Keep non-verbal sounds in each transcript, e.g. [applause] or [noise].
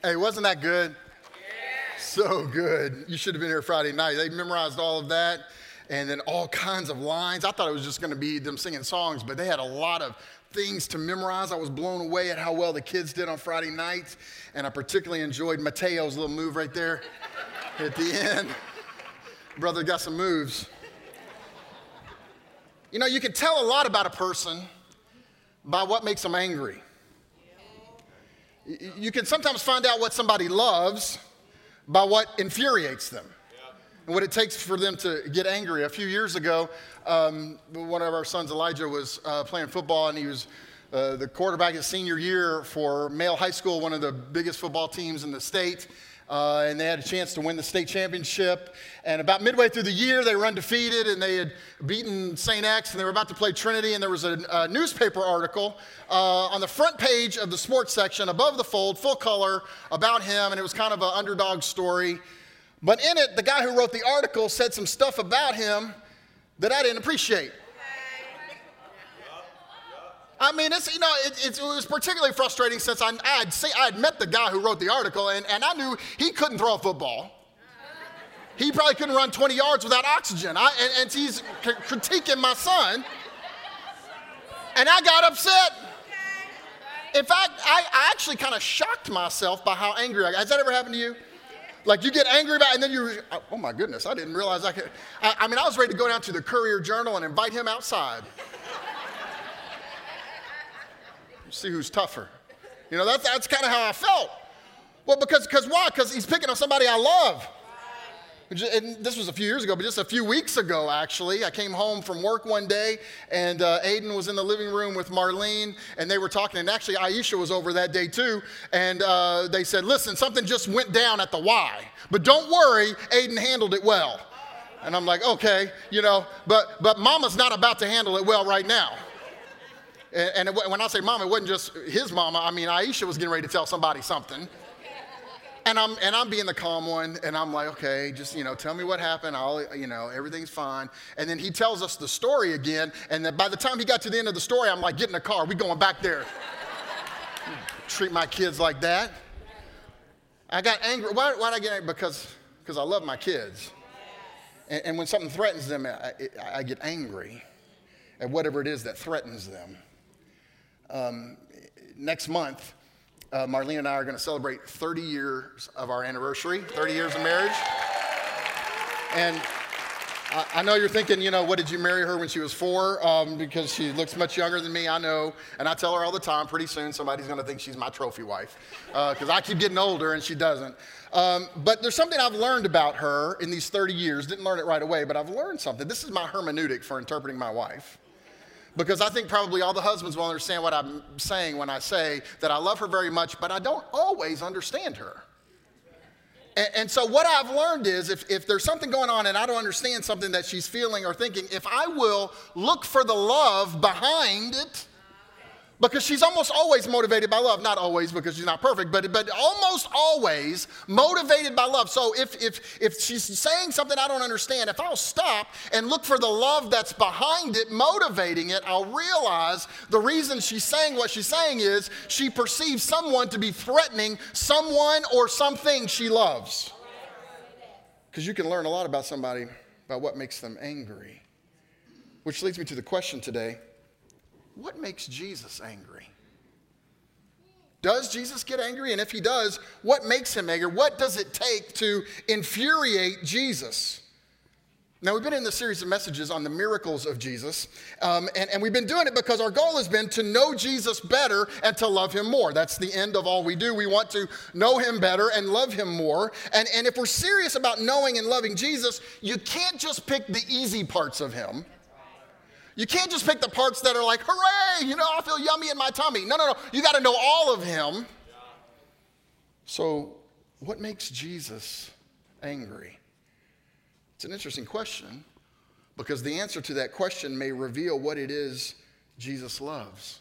Hey, wasn't that good? So good. You should have been here Friday night. They memorized all of that and then all kinds of lines. I thought it was just going to be them singing songs, but they had a lot of things to memorize. I was blown away at how well the kids did on Friday nights, and I particularly enjoyed Mateo's little move right there at the end. Brother got some moves. You know, you can tell a lot about a person by what makes them angry. You can sometimes find out what somebody loves by what infuriates them and what it takes for them to get angry. A few years ago, um, one of our sons, Elijah, was uh, playing football and he was uh, the quarterback his senior year for Male High School, one of the biggest football teams in the state. Uh, and they had a chance to win the state championship. And about midway through the year, they were undefeated and they had beaten St. X and they were about to play Trinity. And there was a, a newspaper article uh, on the front page of the sports section above the fold, full color, about him. And it was kind of an underdog story. But in it, the guy who wrote the article said some stuff about him that I didn't appreciate. I mean, it's, you know, it, it, was particularly frustrating since I, I, had see, I had met the guy who wrote the article, and, and I knew he couldn't throw a football. He probably couldn't run 20 yards without oxygen. I, and, and he's c- critiquing my son. And I got upset. In fact, I, I actually kind of shocked myself by how angry I got. Has that ever happened to you? Like you get angry about, it and then you, oh my goodness, I didn't realize I could. I, I mean, I was ready to go down to the Courier Journal and invite him outside. See who's tougher. You know, that's, that's kind of how I felt. Well, because because why? Because he's picking on somebody I love. And this was a few years ago, but just a few weeks ago, actually, I came home from work one day, and uh, Aiden was in the living room with Marlene, and they were talking. And actually, Aisha was over that day too. And uh, they said, "Listen, something just went down at the Y, but don't worry, Aiden handled it well." And I'm like, "Okay, you know, but but Mama's not about to handle it well right now." And, it, when I say mama, it wasn't just his mama. I mean, Aisha was getting ready to tell somebody something. And I'm, and I'm being the calm one, and I'm like, okay, just, you know, tell me what happened. I'll, you know, everything's fine. And then he tells us the story again, and then by the time he got to the end of the story, I'm like, get in the car. we going back there. [laughs] Treat my kids like that. I got angry. Why, why did I get angry? Because, because I love my kids. And, and when something threatens them, I, I get angry at whatever it is that threatens them. Um, next month, uh, Marlene and I are going to celebrate 30 years of our anniversary, 30 years of marriage. And I, I know you're thinking, you know, what did you marry her when she was four? Um, because she looks much younger than me, I know. And I tell her all the time, pretty soon somebody's going to think she's my trophy wife. Because uh, I keep getting older and she doesn't. Um, but there's something I've learned about her in these 30 years. Didn't learn it right away, but I've learned something. This is my hermeneutic for interpreting my wife because I think probably all the husbands will understand what I'm saying when I say that I love her very much, but I don't always understand her. And, and, so, what I've learned is if, if there's something going on and I don't understand something that she's feeling or thinking, if I will look for the love behind it, because she's almost always motivated by love. Not always because she's not perfect, but, but almost always motivated by love. So if, if, if she's saying something I don't understand, if I'll stop and look for the love that's behind it, motivating it, I'll realize the reason she's saying what she's saying is she perceives someone to be threatening someone or something she loves. Because you can learn a lot about somebody by what makes them angry. Which leads me to the question today what makes Jesus angry? Does Jesus get angry? And if he does, what makes him angry? What does it take to infuriate Jesus? Now, we've been in this series of messages on the miracles of Jesus, um, and, and we've been doing it because our goal has been to know Jesus better and to love him more. That's the end of all we do. We want to know him better and love him more. And, and if we're serious about knowing and loving Jesus, you can't just pick the easy parts of him. You can't just pick the parts that are like, hooray, you know, I feel yummy in my tummy. No, no, no. You got to know all of him. So, what makes Jesus angry? It's an interesting question because the answer to that question may reveal what it is Jesus loves.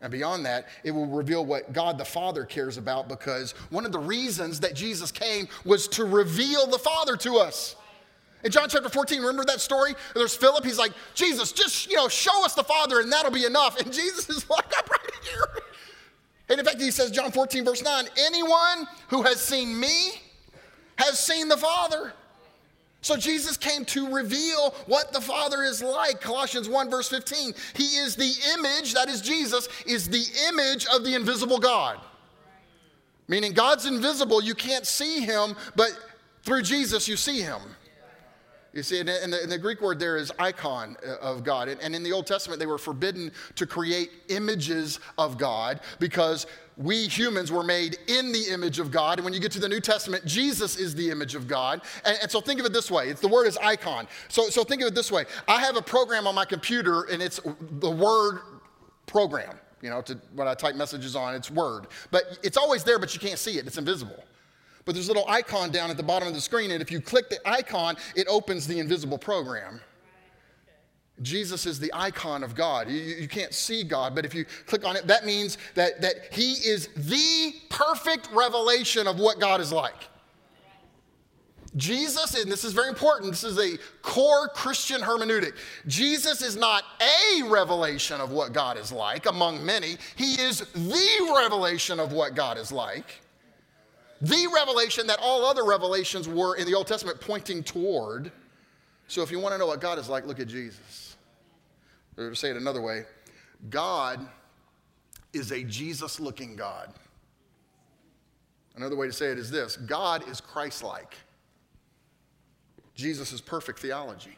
And beyond that, it will reveal what God the Father cares about because one of the reasons that Jesus came was to reveal the Father to us. In John chapter 14, remember that story? There's Philip. He's like, Jesus, just, you know, show us the Father and that'll be enough. And Jesus is [laughs] like, I'm right here. And in fact, he says, John 14, verse 9, anyone who has seen me has seen the Father. So Jesus came to reveal what the Father is like. Colossians 1, verse 15. He is the image, that is Jesus, is the image of the invisible God. Meaning God's invisible, you can't see him, but through Jesus you see him. You see, and the, and the, Greek word there is icon uh, of God. And in the Old Testament, they were forbidden to create images of God because we humans were made in the image of God. And when you get to the New Testament, Jesus is the image of God. And, and, so think of it this way it's the word is icon. So, so think of it this way I have a program on my computer, and it's the word program. You know, to, when I type messages on, it's Word. But it's always there, but you can't see it, it's invisible. But there's a little icon down at the bottom of the screen, and if you click the icon, it opens the invisible program. Jesus is the icon of God. You, you, can't see God, but if you click on it, that means that, that He is the perfect revelation of what God is like. Jesus, and this is very important, this is a core Christian hermeneutic. Jesus is not a revelation of what God is like among many, He is the revelation of what God is like. The revelation that all other revelations were in the Old Testament pointing toward. So if you want to know what God is like, look at Jesus. Or say it another way God is a Jesus looking God. Another way to say it is this God is Christ like. Jesus' is perfect theology.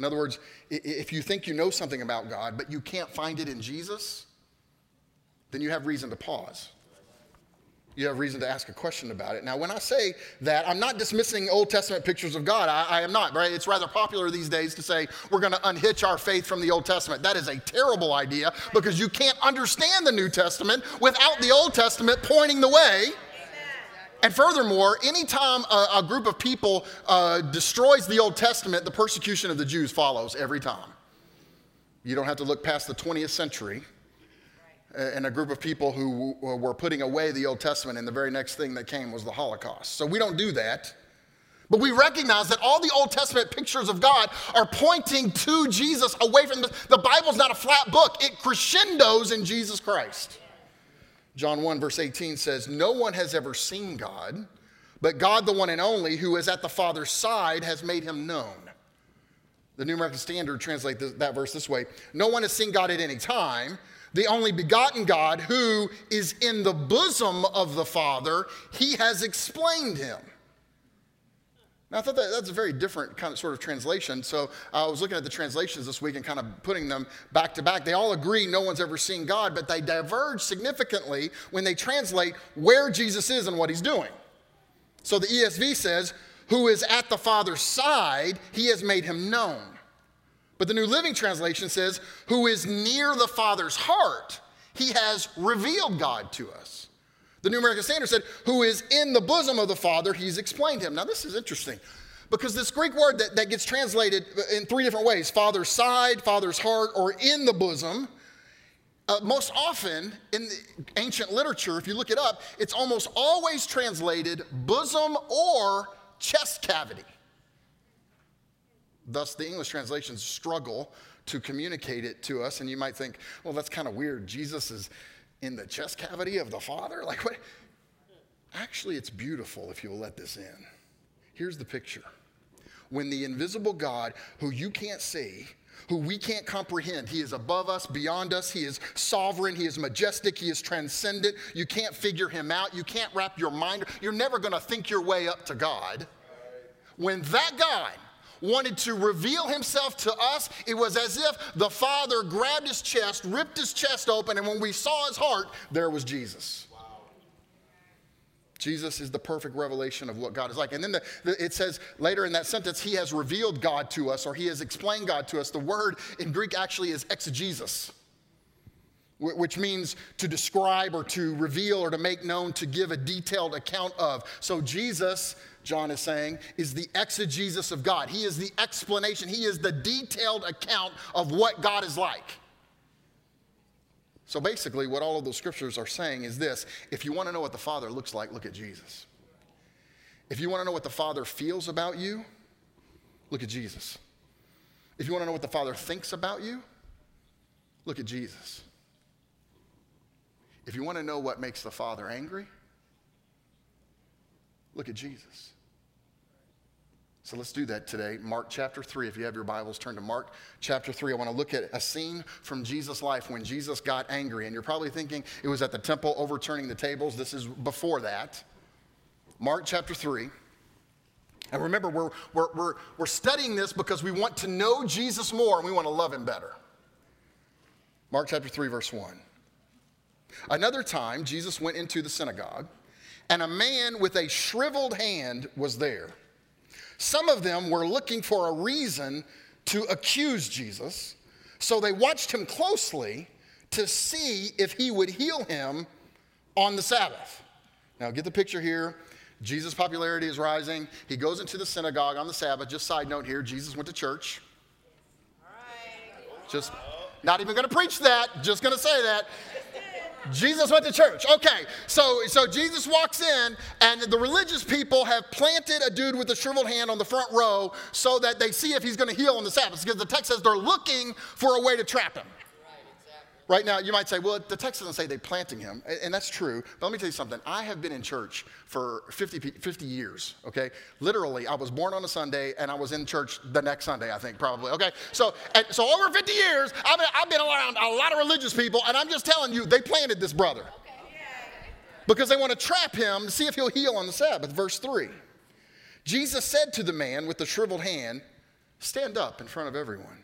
In other words, if you think you know something about God, but you can't find it in Jesus, then you have reason to pause you have reason to ask a question about it. Now, when I say that, I'm not dismissing Old Testament pictures of God. I, I am not, right? It's rather popular these days to say we're going to unhitch our faith from the Old Testament. That is a terrible idea because you can't understand the New Testament without the Old Testament pointing the way. And furthermore, anytime a, a group of people uh, destroys the Old Testament, the persecution of the Jews follows every time. You don't have to look past the 20th century and a group of people who were putting away the Old Testament, and the very next thing that came was the Holocaust. So we don't do that. But we recognize that all the Old Testament pictures of God are pointing to Jesus away from the, the Bible's not a flat book, it crescendos in Jesus Christ. John 1, verse 18 says, No one has ever seen God, but God, the one and only, who is at the Father's side, has made him known. The New American Standard translates that verse this way No one has seen God at any time the only begotten God who is in the bosom of the Father, he has explained him. Now, I thought that that's a very different kind of sort of translation. So I was looking at the translations this week and kind of putting them back to back. They all agree no one's ever seen God, but they diverge significantly when they translate where Jesus is and what he's doing. So the ESV says, Who is at the Father's side, he has made him known. But the New Living Translation says, who is near the Father's heart, he has revealed God to us. The New American Standard said, who is in the bosom of the Father, he's explained him. Now, this is interesting because this Greek word that, that gets translated in three different ways Father's side, Father's heart, or in the bosom. Uh, most often in ancient literature, if you look it up, it's almost always translated bosom or chest cavity. Thus, the English translations struggle to communicate it to us. And you might think, well, that's kind of weird. Jesus is in the chest cavity of the Father? Like, what? Actually, it's beautiful if you'll let this in. Here's the picture when the invisible God, who you can't see, who we can't comprehend. He is above us, beyond us. He is sovereign. He is majestic. He is transcendent. You can't figure him out. You can't wrap your mind. You're never going to think your way up to God. When that God wanted to reveal himself to us, it was as if the Father grabbed his chest, ripped his chest open, and when we saw his heart, there was Jesus. Jesus is the perfect revelation of what God is like. And then the, the, it says later in that sentence, He has revealed God to us or He has explained God to us. The word in Greek actually is exegesis, which means to describe or to reveal or to make known, to give a detailed account of. So Jesus John is saying, is the exegesis of God. He is the explanation, he is the detailed account of what God is like. So basically, what all of those scriptures are saying is this if you want to know what the Father looks like, look at Jesus. If you want to know what the Father feels about you, look at Jesus. If you want to know what the Father thinks about you, look at Jesus. If you want to know what makes the Father angry, look at Jesus. So let's do that today. Mark chapter 3. If you have your Bibles, turn to Mark chapter 3. I want to look at a scene from Jesus' life when Jesus got angry. And you're probably thinking it was at the temple overturning the tables. This is before that. Mark chapter 3. And remember, we're, we're, we're, we're studying this because we want to know Jesus more and we want to love him better. Mark chapter 3, verse 1. Another time, Jesus went into the synagogue, and a man with a shriveled hand was there. Some of them were looking for a reason to accuse Jesus, so they watched him closely to see if he would heal him on the Sabbath. Now, get the picture here. Jesus' popularity is rising. He goes into the synagogue on the Sabbath. Just side note here Jesus went to church. Just not even going to preach that, just going to say that. Jesus went to church. Okay, so so Jesus walks in, and the religious people have planted a dude with a shriveled hand on the front row so that they see if he's going to heal on the Sabbath. Because the text says they're looking for a way to trap him. Right now, you might say, well, the text doesn't say they're planting him, and that's true. But let me tell you something. I have been in church for 50, 50 years, okay? Literally, I was born on a Sunday, and I was in church the next Sunday, I think, probably, okay? So, so over 50 years, I've been, I've been around a lot of religious people, and I'm just telling you, they planted this brother. Because they want to trap him to see if he'll heal on the Sabbath. Verse 3. Jesus said to the man with the shriveled hand, Stand up in front of everyone.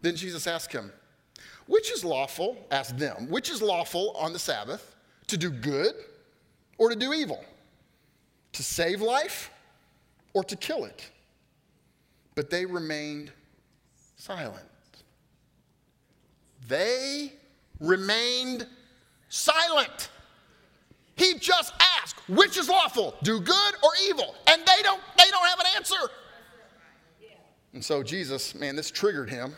Then Jesus asked him, which is lawful, ask them, which is lawful on the Sabbath, to do good or to do evil? To save life or to kill it? But they remained silent. They remained silent. He just asked, which is lawful, do good or evil? And they don't, they don't have an answer. And so Jesus, man, this triggered him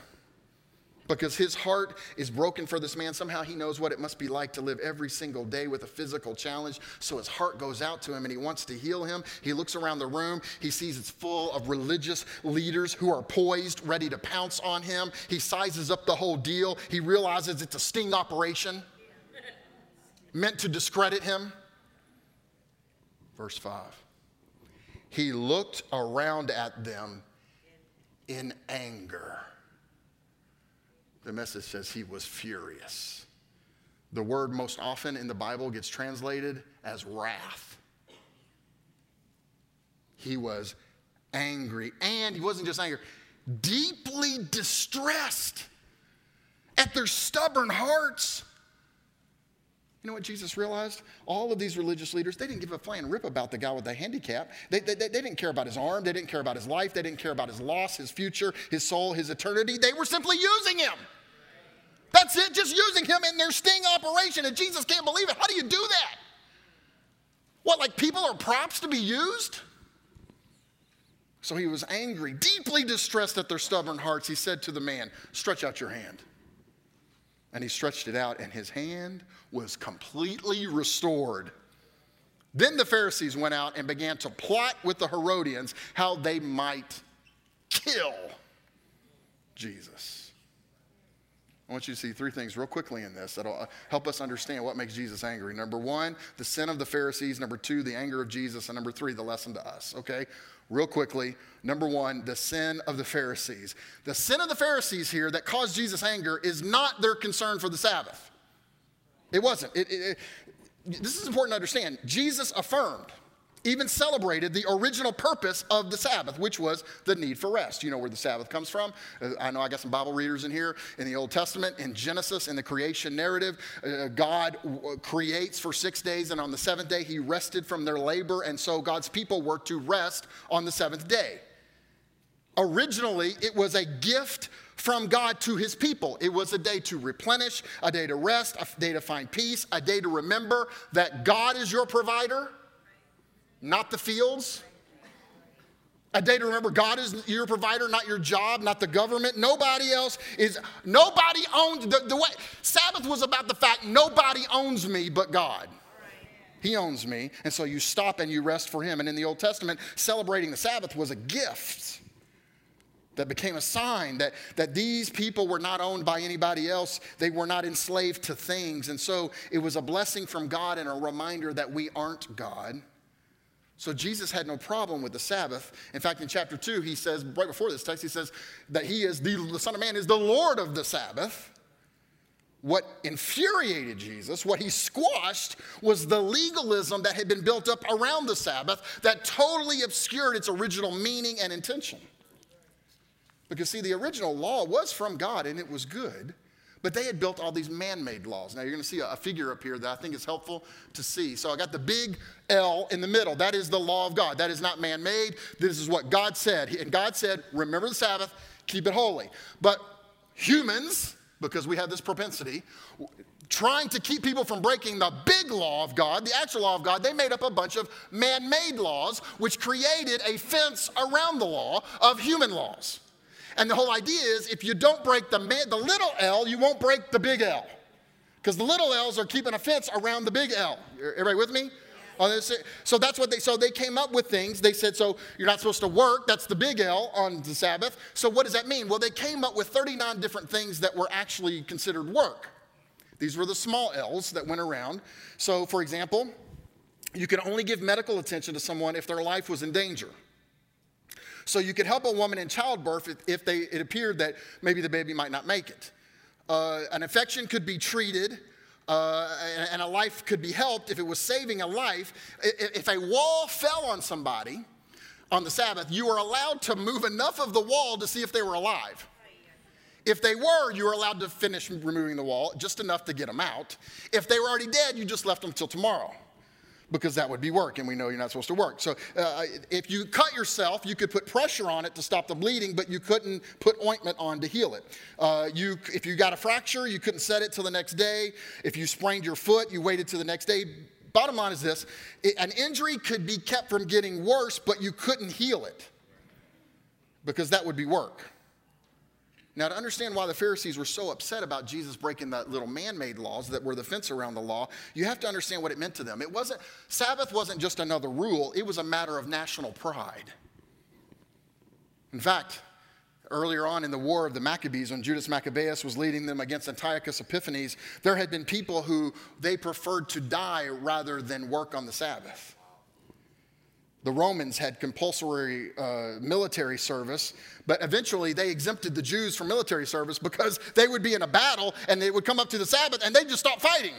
because his heart is broken for this man. Somehow he knows what it must be like to live every single day with a physical challenge. So his heart goes out to him and he wants to heal him. He looks around the room. He sees it's full of religious leaders who are poised, ready to pounce on him. He sizes up the whole deal. He realizes it's a sting operation [laughs] meant to discredit him. Verse 5. He looked around at them in anger. The message says he was furious. The word most often in the Bible gets translated as wrath. He was angry, and he wasn't just angry, deeply distressed at their stubborn hearts. You know what Jesus realized? All of these religious leaders, they didn't give a flying rip about the guy with the handicap. They, they, they, didn't care about his arm. They didn't care about his life. They didn't care about his loss, his future, his soul, his eternity. They were simply using him. That's it, just using him in their sting operation. And Jesus can't believe it. How do you do that? What, like people are props to be used? So he was angry, deeply distressed at their stubborn hearts. He said to the man, Stretch out your hand. And he stretched it out, and his hand was completely restored. Then the Pharisees went out and began to plot with the Herodians how they might kill Jesus. I want you to see three things real quickly in this that'll uh, help us understand what makes Jesus angry. Number one, the sin of the Pharisees. Number two, the anger of Jesus. And number three, the lesson to us, okay? Real quickly, number one, the sin of the Pharisees. The sin of the Pharisees here that caused Jesus anger is not their concern for the Sabbath. It wasn't. It, it, it, this is important to understand. Jesus affirmed, even celebrated the original purpose of the Sabbath, which was the need for rest. You know where the Sabbath comes from. Uh, I know I got some Bible readers in here. In the Old Testament, in Genesis, in the creation narrative, uh, God w- creates for six days, and on the seventh day, He rested from their labor, and so God's people were to rest on the seventh day. Originally, it was a gift from God to his people. It was a day to replenish, a day to rest, a day to find peace, a day to remember that God is your provider, not the fields. A day to remember God is your provider, not your job, not the government. Nobody else is, nobody owns, the, the way, Sabbath was about the fact nobody owns me but God. He owns me. And so you stop and you rest for Him. And in the Old Testament, celebrating the Sabbath was a gift. that became a sign that, that these people were not owned by anybody else. They were not enslaved to things. And so it was a blessing from God and a reminder that we aren't God. So Jesus had no problem with the Sabbath. In fact, in chapter 2, he says, right before this text, he says that he is the, the Son of Man is the Lord of the Sabbath. What infuriated Jesus, what he squashed, was the legalism that had been built up around the Sabbath that totally obscured its original meaning and intention. Because, see, the original law was from God and it was good, but they had built all these man made laws. Now, you're going to see a, figure up here that I think is helpful to see. So, I got the big L in the middle. That is the law of God. That is not man made. This is what God said. And God said, remember the Sabbath, keep it holy. But humans, because we have this propensity, trying to keep people from breaking the big law of God, the actual law of God, they made up a bunch of man made laws, which created a fence around the law of human laws. And the whole idea is if you don't break the, the little L, you won't break the big L. Because the little L's are keeping a fence around the big L. Everybody with me? Oh, so that's what they, so they came up with things. They said, so you're not supposed to work. That's the big L on the Sabbath. So what does that mean? Well, they came up with 39 different things that were actually considered work. These were the small L's that went around. So, for example, you could only give medical attention to someone if their life was in danger. So you could help a woman in childbirth if, if they, it appeared that maybe the baby might not make it. Uh, an infection could be treated. Uh, and, a life could be helped if it was saving a life. If a wall fell on somebody on the Sabbath, you were allowed to move enough of the wall to see if they were alive. If they were, you were allowed to finish removing the wall, just enough to get them out. If they were already dead, you just left them till tomorrow because that would be work, and we know you're not supposed to work. So uh, if you cut yourself, you could put pressure on it to stop the bleeding, but you couldn't put ointment on to heal it. Uh, you, if you got a fracture, you couldn't set it till the next day. If you sprained your foot, you waited till the next day. Bottom line is this an injury could be kept from getting worse, but you couldn't heal it because that would be work. Now, to understand why the Pharisees were so upset about Jesus breaking the little man made laws that were the fence around the law, you have to understand what it meant to them. It wasn't, Sabbath wasn't just another rule, it was a matter of national pride. In fact, earlier on in the war of the Maccabees, when Judas Maccabeus was leading them against Antiochus Epiphanes, there had been people who they preferred to die rather than work on the Sabbath. The Romans had compulsory uh, military service, but eventually they exempted the Jews from military service because they would be in a battle and they would come up to the Sabbath and they'd just stop fighting.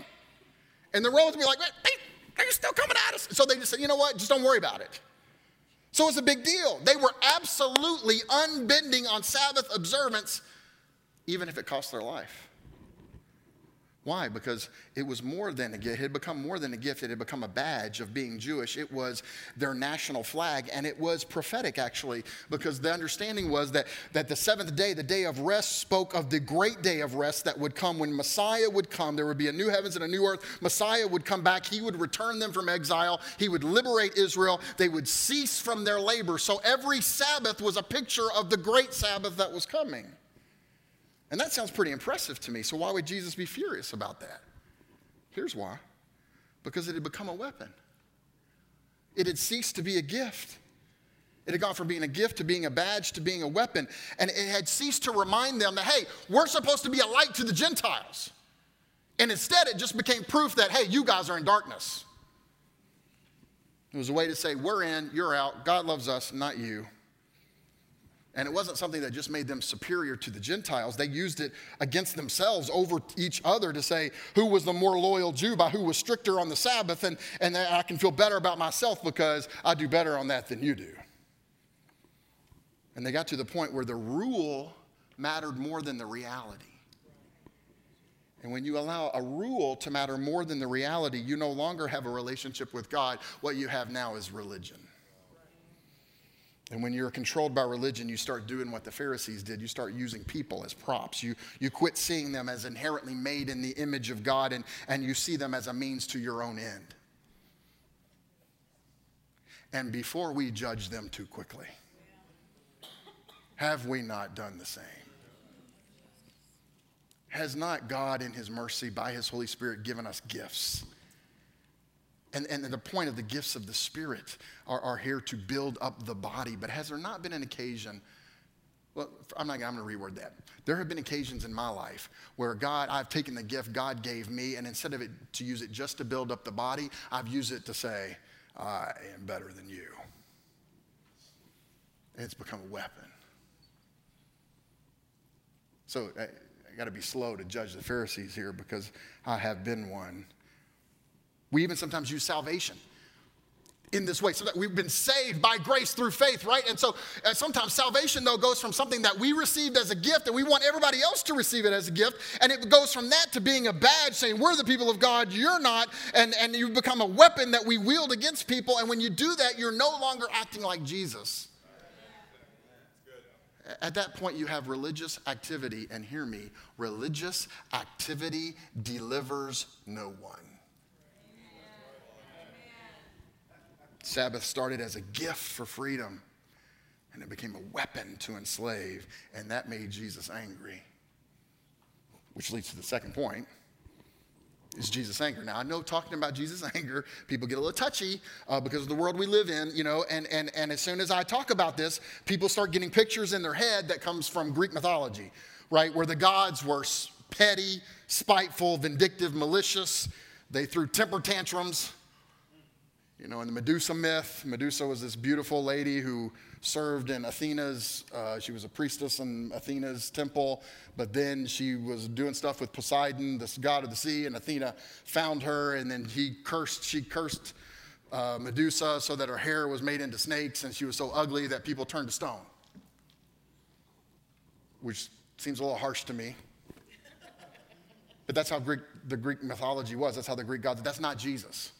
And the Romans would be like, they, they're still coming at us. So they just said, you know what, just don't worry about it. So it's a big deal. They were absolutely unbending on Sabbath observance, even if it cost their life. Why? Because it was more than a gift. It had become more than a gift. It had become a badge of being Jewish. It was their national flag, and it was prophetic, actually, because the understanding was that, that the seventh day, the day of rest, spoke of the great day of rest that would come when Messiah would come. There would be a new heavens and a new earth. Messiah would come back. He would return them from exile. He would liberate Israel. They would cease from their labor. So every Sabbath was a picture of the great Sabbath that was coming. And that sounds pretty impressive to me. So, why would Jesus be furious about that? Here's why because it had become a weapon, it had ceased to be a gift. It had gone from being a gift to being a badge to being a weapon. And it had ceased to remind them that, hey, we're supposed to be a light to the Gentiles. And instead, it just became proof that, hey, you guys are in darkness. It was a way to say, we're in, you're out, God loves us, not you. And it wasn't something that just made them superior to the Gentiles. They used it against themselves over each other to say who was the more loyal Jew by who was stricter on the Sabbath, and, and I can feel better about myself because I do better on that than you do. And they got to the point where the rule mattered more than the reality. And when you allow a rule to matter more than the reality, you no longer have a relationship with God. What you have now is religion. And when you're controlled by religion, you start doing what the Pharisees did. You start using people as props. You, you quit seeing them as inherently made in the image of God and, and you see them as a means to your own end. And before we judge them too quickly, have we not done the same? Has not God, in His mercy, by His Holy Spirit, given us gifts? And, and the point of the gifts of the Spirit are, are here to build up the body. But has there not been an occasion Well, I'm not I'm going to reword that. There have been occasions in my life where God, I've taken the gift God gave me, and instead of it to use it just to build up the body, I've used it to say, I am better than you. And it's become a weapon. So I, I got to be slow to judge the Pharisees here because I have been one. We even sometimes use salvation in this way so that we've been saved by grace through faith right and so sometimes salvation though goes from something that we received as a gift and we want everybody else to receive it as a gift and it goes from that to being a badge saying we're the people of god you're not and, and you become a weapon that we wield against people and when you do that you're no longer acting like jesus at that point, you have religious activity, and hear me religious activity delivers no one. Sabbath started as a gift for freedom, and it became a weapon to enslave, and that made Jesus angry. Which leads to the second point is Jesus' anger. Now, I know talking about Jesus' [laughs] anger, people get a little touchy uh, because of the world we live in, you know, and, and, and as soon as I talk about this, people start getting pictures in their head that comes from Greek mythology, right, where the gods were petty, spiteful, vindictive, malicious. They threw temper tantrums. You know, in the Medusa myth, Medusa was this beautiful lady who served in Athena's, uh, she was a priestess in Athena's temple, but then she was doing stuff with Poseidon, this god of the sea, and Athena found her, and then he cursed, she cursed uh, Medusa so that her hair was made into snakes, and she was so ugly that people turned to stone, which seems a little harsh to me. But that's how Greek, the Greek mythology was. That's how the Greek gods, that's not Jesus.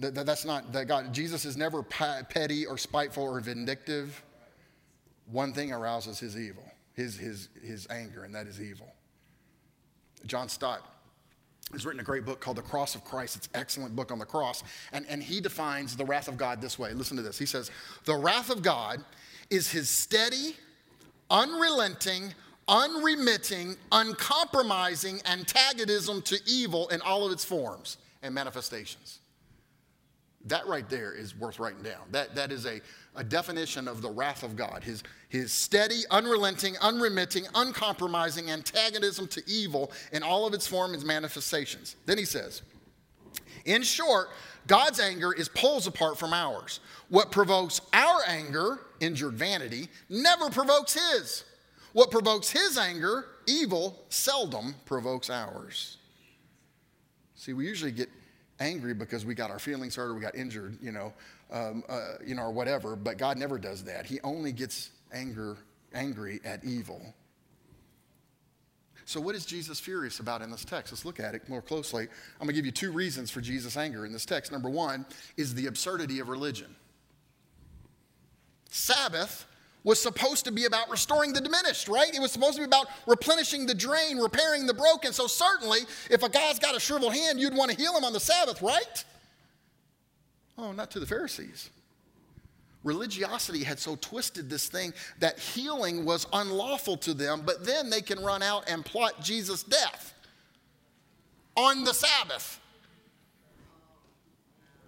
That, that, that's not that God. Jesus is never petty or spiteful or vindictive. One thing arouses his evil, his, his, his anger, and that is evil. John Stott has written a great book called The Cross of Christ. It's an excellent book on the cross. And, and he defines the wrath of God this way. Listen to this. He says, The wrath of God is his steady, unrelenting, unremitting, uncompromising antagonism to evil in all of its forms and manifestations. That right there is worth writing down. That, that is a, a definition of the wrath of God his, his steady, unrelenting, unremitting, uncompromising antagonism to evil in all of its forms and manifestations. Then he says, in short, God's anger is poles apart from ours. What provokes our anger, injured vanity, never provokes his. What provokes his anger, evil, seldom provokes ours. See, we usually get angry because we got our feelings hurt or we got injured, you know, um, uh, you know, or whatever. But God never does that. He only gets anger, angry at evil. So, what is Jesus furious about in this text? Let's look at it more closely. I'm going to give you two reasons for Jesus' anger in this text. Number one is the absurdity of religion. Sabbath was supposed to be about restoring the diminished, right? It was supposed to be about replenishing the drain, repairing the broken. So, certainly, if a guy's got a shriveled hand, you'd want to heal him on the Sabbath, right? Oh, not to the Pharisees. Religiosity had so twisted this thing that healing was unlawful to them, but then they can run out and plot Jesus' death on the Sabbath.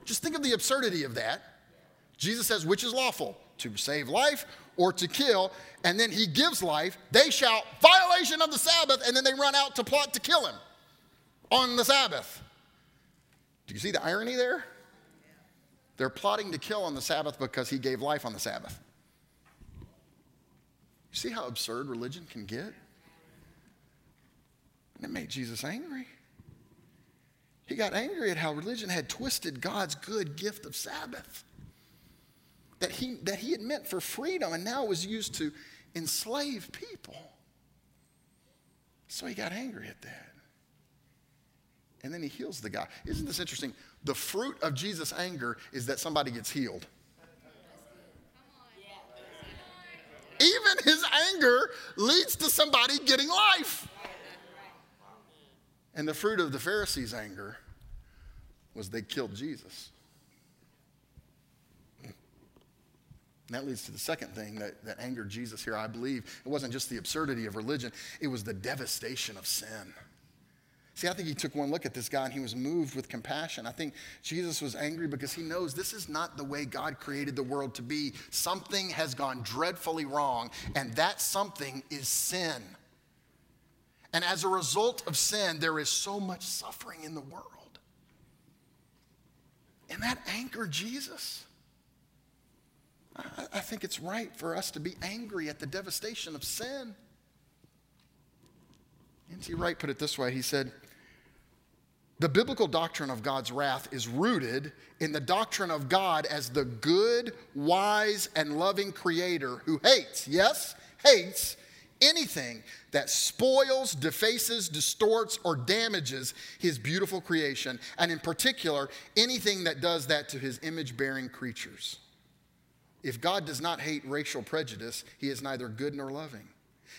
Just think of the absurdity of that. Jesus says, which is lawful? To save life or to kill, and then he gives life, they shout, violation of the Sabbath, and then they run out to plot to kill him on the Sabbath. Do you see the irony there? They're plotting to kill on the Sabbath because he gave life on the Sabbath. You see how absurd religion can get? And it made Jesus angry. He got angry at how religion had twisted God's good gift of Sabbath that he, that he had meant for freedom and now was used to enslave people. So he got angry at that. And then he heals the guy. Isn't this interesting? The fruit of Jesus' anger is that somebody gets healed. Even his anger leads to somebody getting life. And the fruit of the Pharisees' anger was they killed Jesus. And that leads to the second thing that, that angered Jesus here, I believe. It wasn't just the absurdity of religion, it was the devastation of sin. See, I think he took one look at this guy and he was moved with compassion. I think Jesus was angry because he knows this is not the way God created the world to be. Something has gone dreadfully wrong, and that something is sin. And as a result of sin, there is so much suffering in the world. And that angered Jesus. I, think it's right for us to be angry at the devastation of sin. N.T. Wright put it this way He said, The biblical doctrine of God's wrath is rooted in the doctrine of God as the good, wise, and loving creator who hates, yes, hates anything that spoils, defaces, distorts, or damages his beautiful creation, and in particular, anything that does that to his image bearing creatures. If God does not hate racial prejudice, he is neither good nor loving.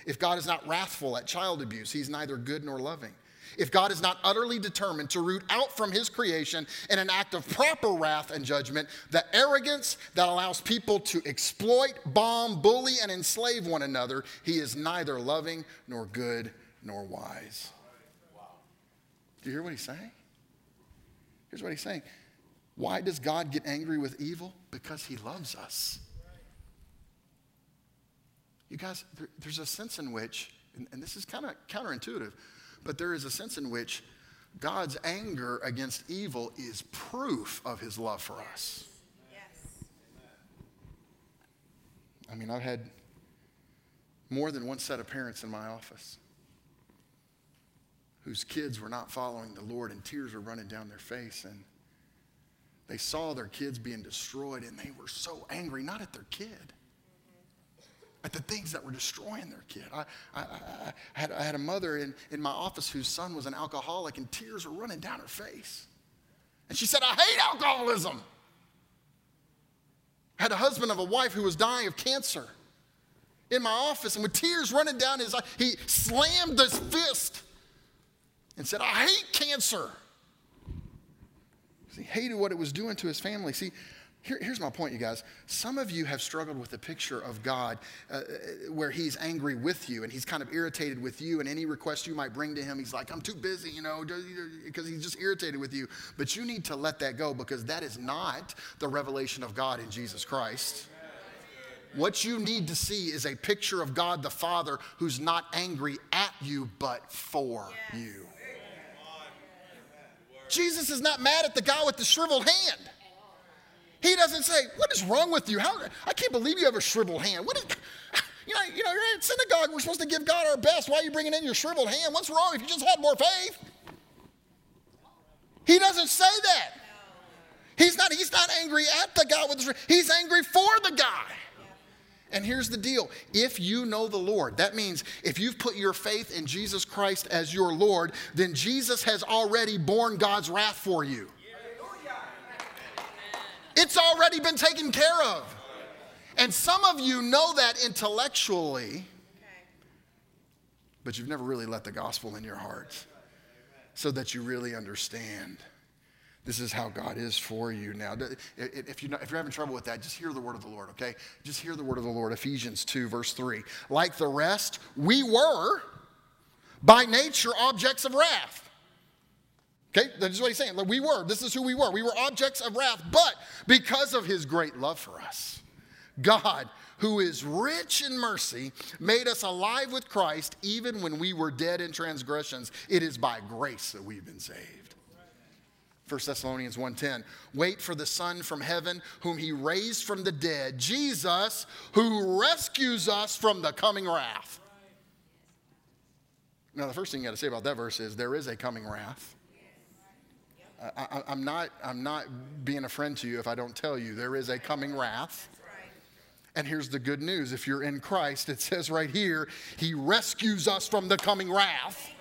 If God is not wrathful at child abuse, he's neither good nor loving. If God is not utterly determined to root out from his creation in an act of proper wrath and judgment the arrogance that allows people to exploit, bomb, bully, and enslave one another, he is neither loving nor good nor wise. Do you hear what he's saying? Here's what he's saying. Why does God get angry with evil? Because he loves us. You guys, there, there's a sense in which, and, and this is kind of counterintuitive, but there is a sense in which God's anger against evil is proof of his love for us. Yes. I mean, I've had more than one set of parents in my office whose kids were not following the Lord and tears were running down their face and they saw their kids being destroyed and they were so angry, not at their kid, at the things that were destroying their kid. I, I, I, had, I had a mother in, in my office whose son was an alcoholic, and tears were running down her face. And she said, I hate alcoholism. I had a husband of a wife who was dying of cancer in my office, and with tears running down his eye, he slammed his fist and said, I hate cancer. He hated what it was doing to his family. See, here, here's my point, you guys. Some of you have struggled with the picture of God uh, uh, where He's angry with you and He's kind of irritated with you, and any request you might bring to Him, He's like, I'm too busy, you know, because He's just irritated with you. But you need to let that go because that is not the revelation of God in Jesus Christ. What you need to see is a picture of God the Father who's not angry at you, but for you. Jesus is not mad at the guy with the shriveled hand. He doesn't say, What is wrong with you? How, I can't believe you have a shriveled hand. What is, [sighs] you know, you know, you're at synagogue. We're supposed to give God our best. Why are you bringing in your shriveled hand? What's wrong if you just had more faith? He doesn't say that. He's not, he's not angry at the guy with the He's angry for the guy. And here's the deal if you know the Lord, that means if you've put your faith in Jesus Christ as your Lord, then Jesus has already borne God's wrath for you. It's already been taken care of. And some of you know that intellectually, but you've never really let the gospel in your heart so that you really understand. This is how God is for you now. If, you're, if you're having trouble with that, just hear the word of the Lord, okay? Just hear the word of the Lord. Ephesians 2, verse 3. Like the rest, we were by nature objects of wrath. Okay, that's what he's saying. We were, this is who we were. We were objects of wrath, but because of his great love for us, God, who is rich in mercy, made us alive with Christ even when we were dead in transgressions. It is by grace that we've been saved. 1 Thessalonians 1:10 Wait for the son from heaven whom he raised from the dead Jesus who rescues us from the coming wrath. Now the first thing you got to say about that verse is there is a coming wrath. I, am not, I'm not being a friend to you if I don't tell you there is a coming wrath. And here's the good news if you're in Christ, it says right here, He rescues us from the coming wrath.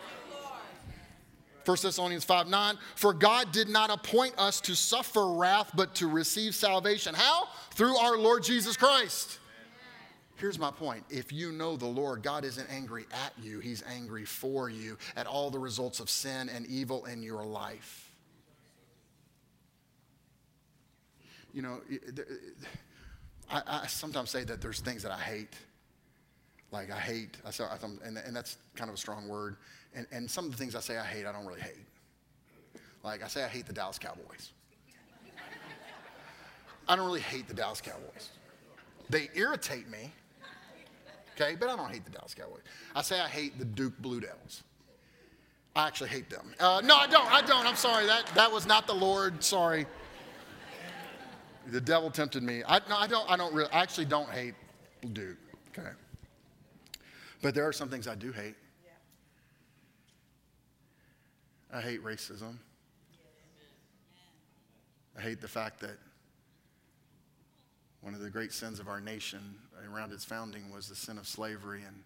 1 Thessalonians 5 9, for God did not appoint us to suffer wrath, but to receive salvation. How? Through our Lord Jesus Christ. Here's my point. If you know the Lord, God isn't angry at you, He's angry for you at all the results of sin and evil in your life. you know, I, I sometimes say that there's things that I hate. Like I hate, and that's kind of a strong word. And, and some of the things I say I hate, I don't really hate. Like I say I hate the Dallas Cowboys. I don't really hate the Dallas Cowboys. They irritate me, okay, but I don't hate the Dallas Cowboys. I say I hate the Duke Blue Devils. I actually hate them. Uh, no, I don't. I don't. I'm sorry. That, that was not the Lord. Sorry. The devil tempted me. I, no, I don't. I don't really. I actually don't hate Duke. Okay. But there are some things I do hate. I hate racism. I hate the fact that one of the great sins of our nation around its founding was the sin of slavery, and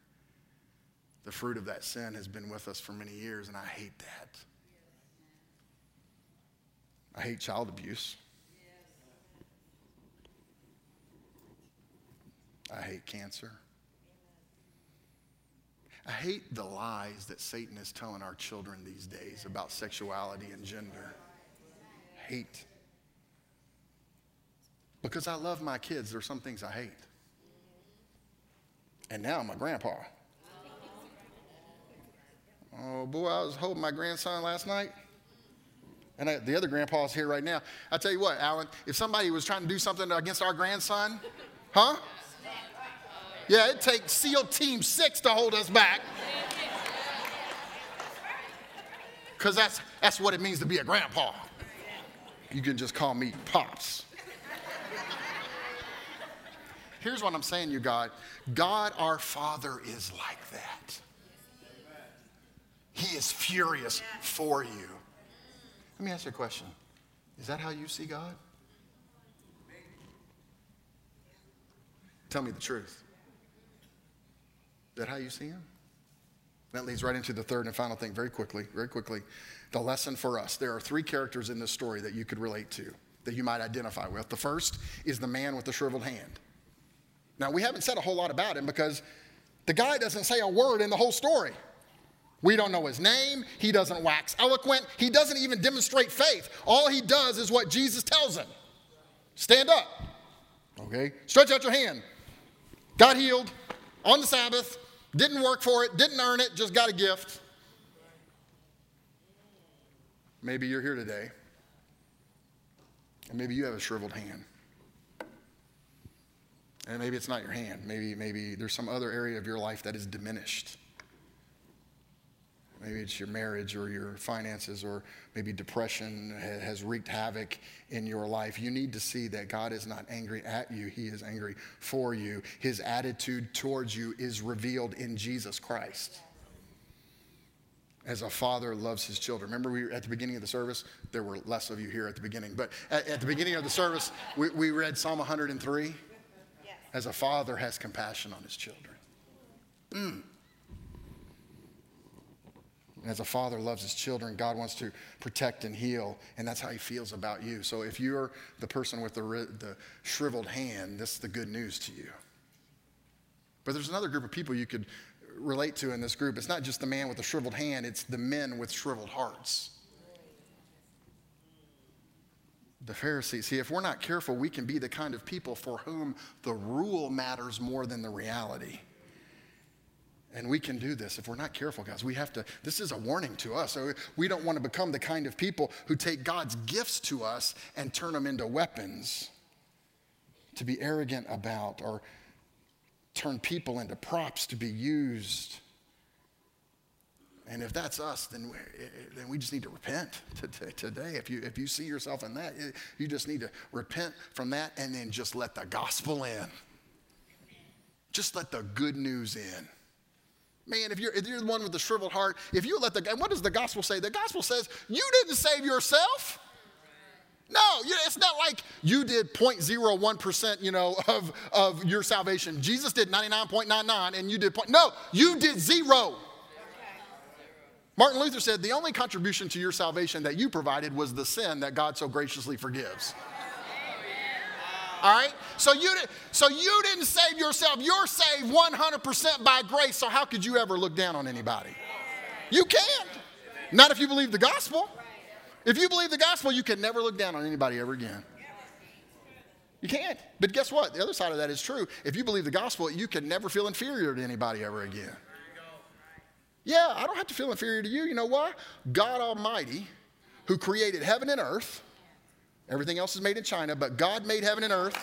the fruit of that sin has been with us for many years, and I hate that. I hate child abuse. I hate cancer. I hate the lies that Satan is telling our children these days about sexuality and gender. Hate. Because I love my kids, there are some things I hate. And now I'm a grandpa. Oh boy, I was holding my grandson last night. And I, the other grandpa's here right now. I tell you what, Alan, if somebody was trying to do something against our grandson, huh? Yeah, it takes SEAL Team 6 to hold us back. Because that's, that's what it means to be a grandpa. You can just call me Pops. Here's what I'm saying, you God God our Father is like that. He is furious for you. Let me ask you a question Is that how you see God? Tell me the truth. That how you see him? That leads right into the third and final thing, very quickly, very quickly. The lesson for us. There are three characters in this story that you could relate to, that you might identify with. The first is the man with the shriveled hand. Now, we haven't said a whole lot about him because the guy doesn't say a word in the whole story. We don't know his name. He doesn't wax eloquent. He doesn't even demonstrate faith. All he does is what Jesus tells him stand up. Okay? Stretch out your hand. Got healed on the Sabbath. Didn't work for it, didn't earn it, just got a gift. Maybe you're here today, and maybe you have a shriveled hand. And maybe it's not your hand. Maybe, maybe there's some other area of your life that is diminished. Maybe it's your marriage or your finances, or maybe depression has wreaked havoc in your life. You need to see that God is not angry at you, He is angry for you. His attitude towards you is revealed in Jesus Christ. As a father loves his children. Remember, we at the beginning of the service, there were less of you here at the beginning, but at, at the beginning of the service, we, we read Psalm 103. As a father has compassion on his children. Mm. And as a father loves his children, God wants to protect and heal, and that's how he feels about you. So if you're the person with the, the shriveled hand, this is the good news to you. But there's another group of people you could relate to in this group. It's not just the man with the shriveled hand, it's the men with shriveled hearts. The Pharisees. See, if we're not careful, we can be the kind of people for whom the rule matters more than the reality. And we can do this if we're not careful, guys. We have to, this is a warning to us. We don't want to become the kind of people who take God's gifts to us and turn them into weapons to be arrogant about or turn people into props to be used. And if that's us, then we, then we just need to repent [laughs] today. If you, if you see yourself in that, you just need to repent from that and then just let the gospel in. Just let the good news in. Man, if you're, if you're the one with the shriveled heart, if you let the, and what does the gospel say? The gospel says you didn't save yourself. No, it's not like you did 0.01%, you know, [laughs] of, of your salvation. Jesus did 99.99 and you did, point, no, you did zero. Martin Luther said the only contribution to your salvation that you provided was the sin that God so graciously forgives. All right? So you, so you didn't save yourself. You're saved 100% by grace. So how could you ever look down on anybody? You can't. Not if you believe the gospel. If you believe the gospel, you can never look down on anybody ever again. You can't. But guess what? The other side of that is true. If you believe the gospel, you can never feel inferior to anybody ever again. Yeah, I don't have to feel inferior to you. You know why? God Almighty, who created heaven and earth, everything else is made in China, but God made heaven and earth.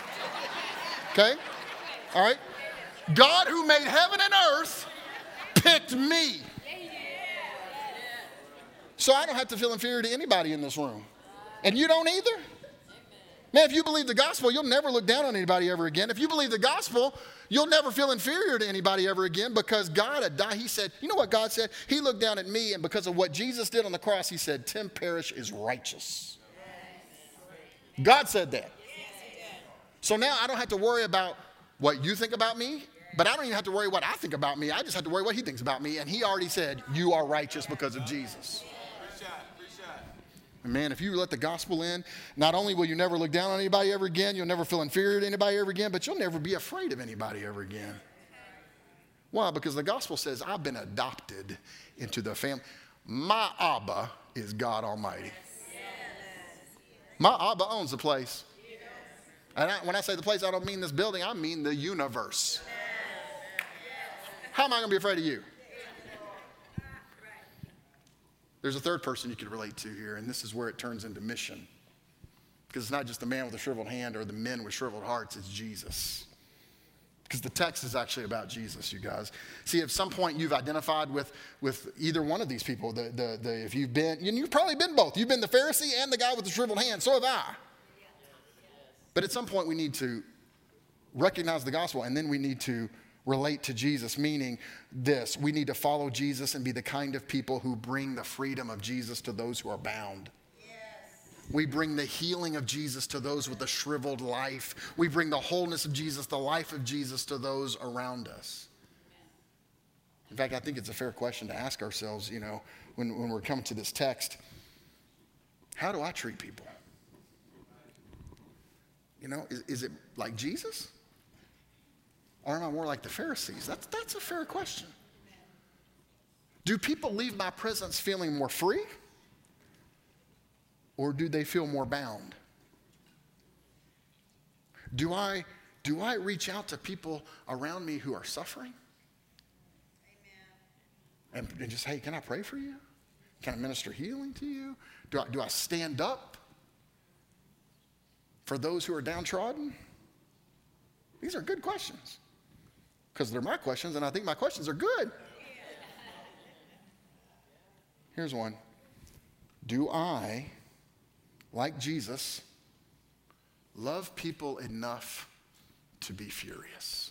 Okay? All right? God who made heaven and earth picked me. So I don't have to feel inferior to anybody in this room. And you don't either. Man, if you believe the gospel, you'll never look down on anybody ever again. If you believe the gospel, you'll never feel inferior to anybody ever again because God had died. He said, You know what God said? He looked down at me, and because of what Jesus did on the cross, He said, Tim Parrish is righteous. God said that. So now I don't have to worry about what you think about me, but I don't even have to worry what I think about me. I just have to worry what He thinks about me. And He already said, You are righteous because of Jesus. Man, if you let the gospel in, not only will you never look down on anybody ever again, you'll never feel inferior to anybody ever again, but you'll never be afraid of anybody ever again. Why? Because the gospel says, I've been adopted into the family. My Abba is God Almighty. My Abba owns the place. And I, when I say the place, I don't mean this building, I mean the universe. How am I going to be afraid of you? There's a third person you could relate to here, and this is where it turns into mission. Because it's not just the man with a shriveled hand or the men with shriveled hearts, it's Jesus. Because the text is actually about Jesus, you guys. See, at some point you've identified with, with either one of these people. The, the, the, if you've been, and you've probably been both. You've been the Pharisee and the guy with the shriveled hand. So have I. But at some point we need to recognize the gospel and then we need to relate to Jesus, meaning this we need to follow Jesus and be the kind of people who bring the freedom of Jesus to those who are bound. We bring the healing of Jesus to those with a shriveled life. We bring the wholeness of Jesus, the life of Jesus to those around us. In fact, I think it's a fair question to ask ourselves, you know, when, when we're coming to this text how do I treat people? You know, is, is it like Jesus? Or am I more like the Pharisees? That's, that's a fair question. Do people leave my presence feeling more free? Or do they feel more bound? Do I, do I reach out to people around me who are suffering? And, and, just, hey, can I pray for you? Can I minister healing to you? Do I, do I stand up for those who are downtrodden? These are good questions because they're my questions, and I think my questions are good. [laughs] Here's one Do I, like Jesus, love people enough to be furious?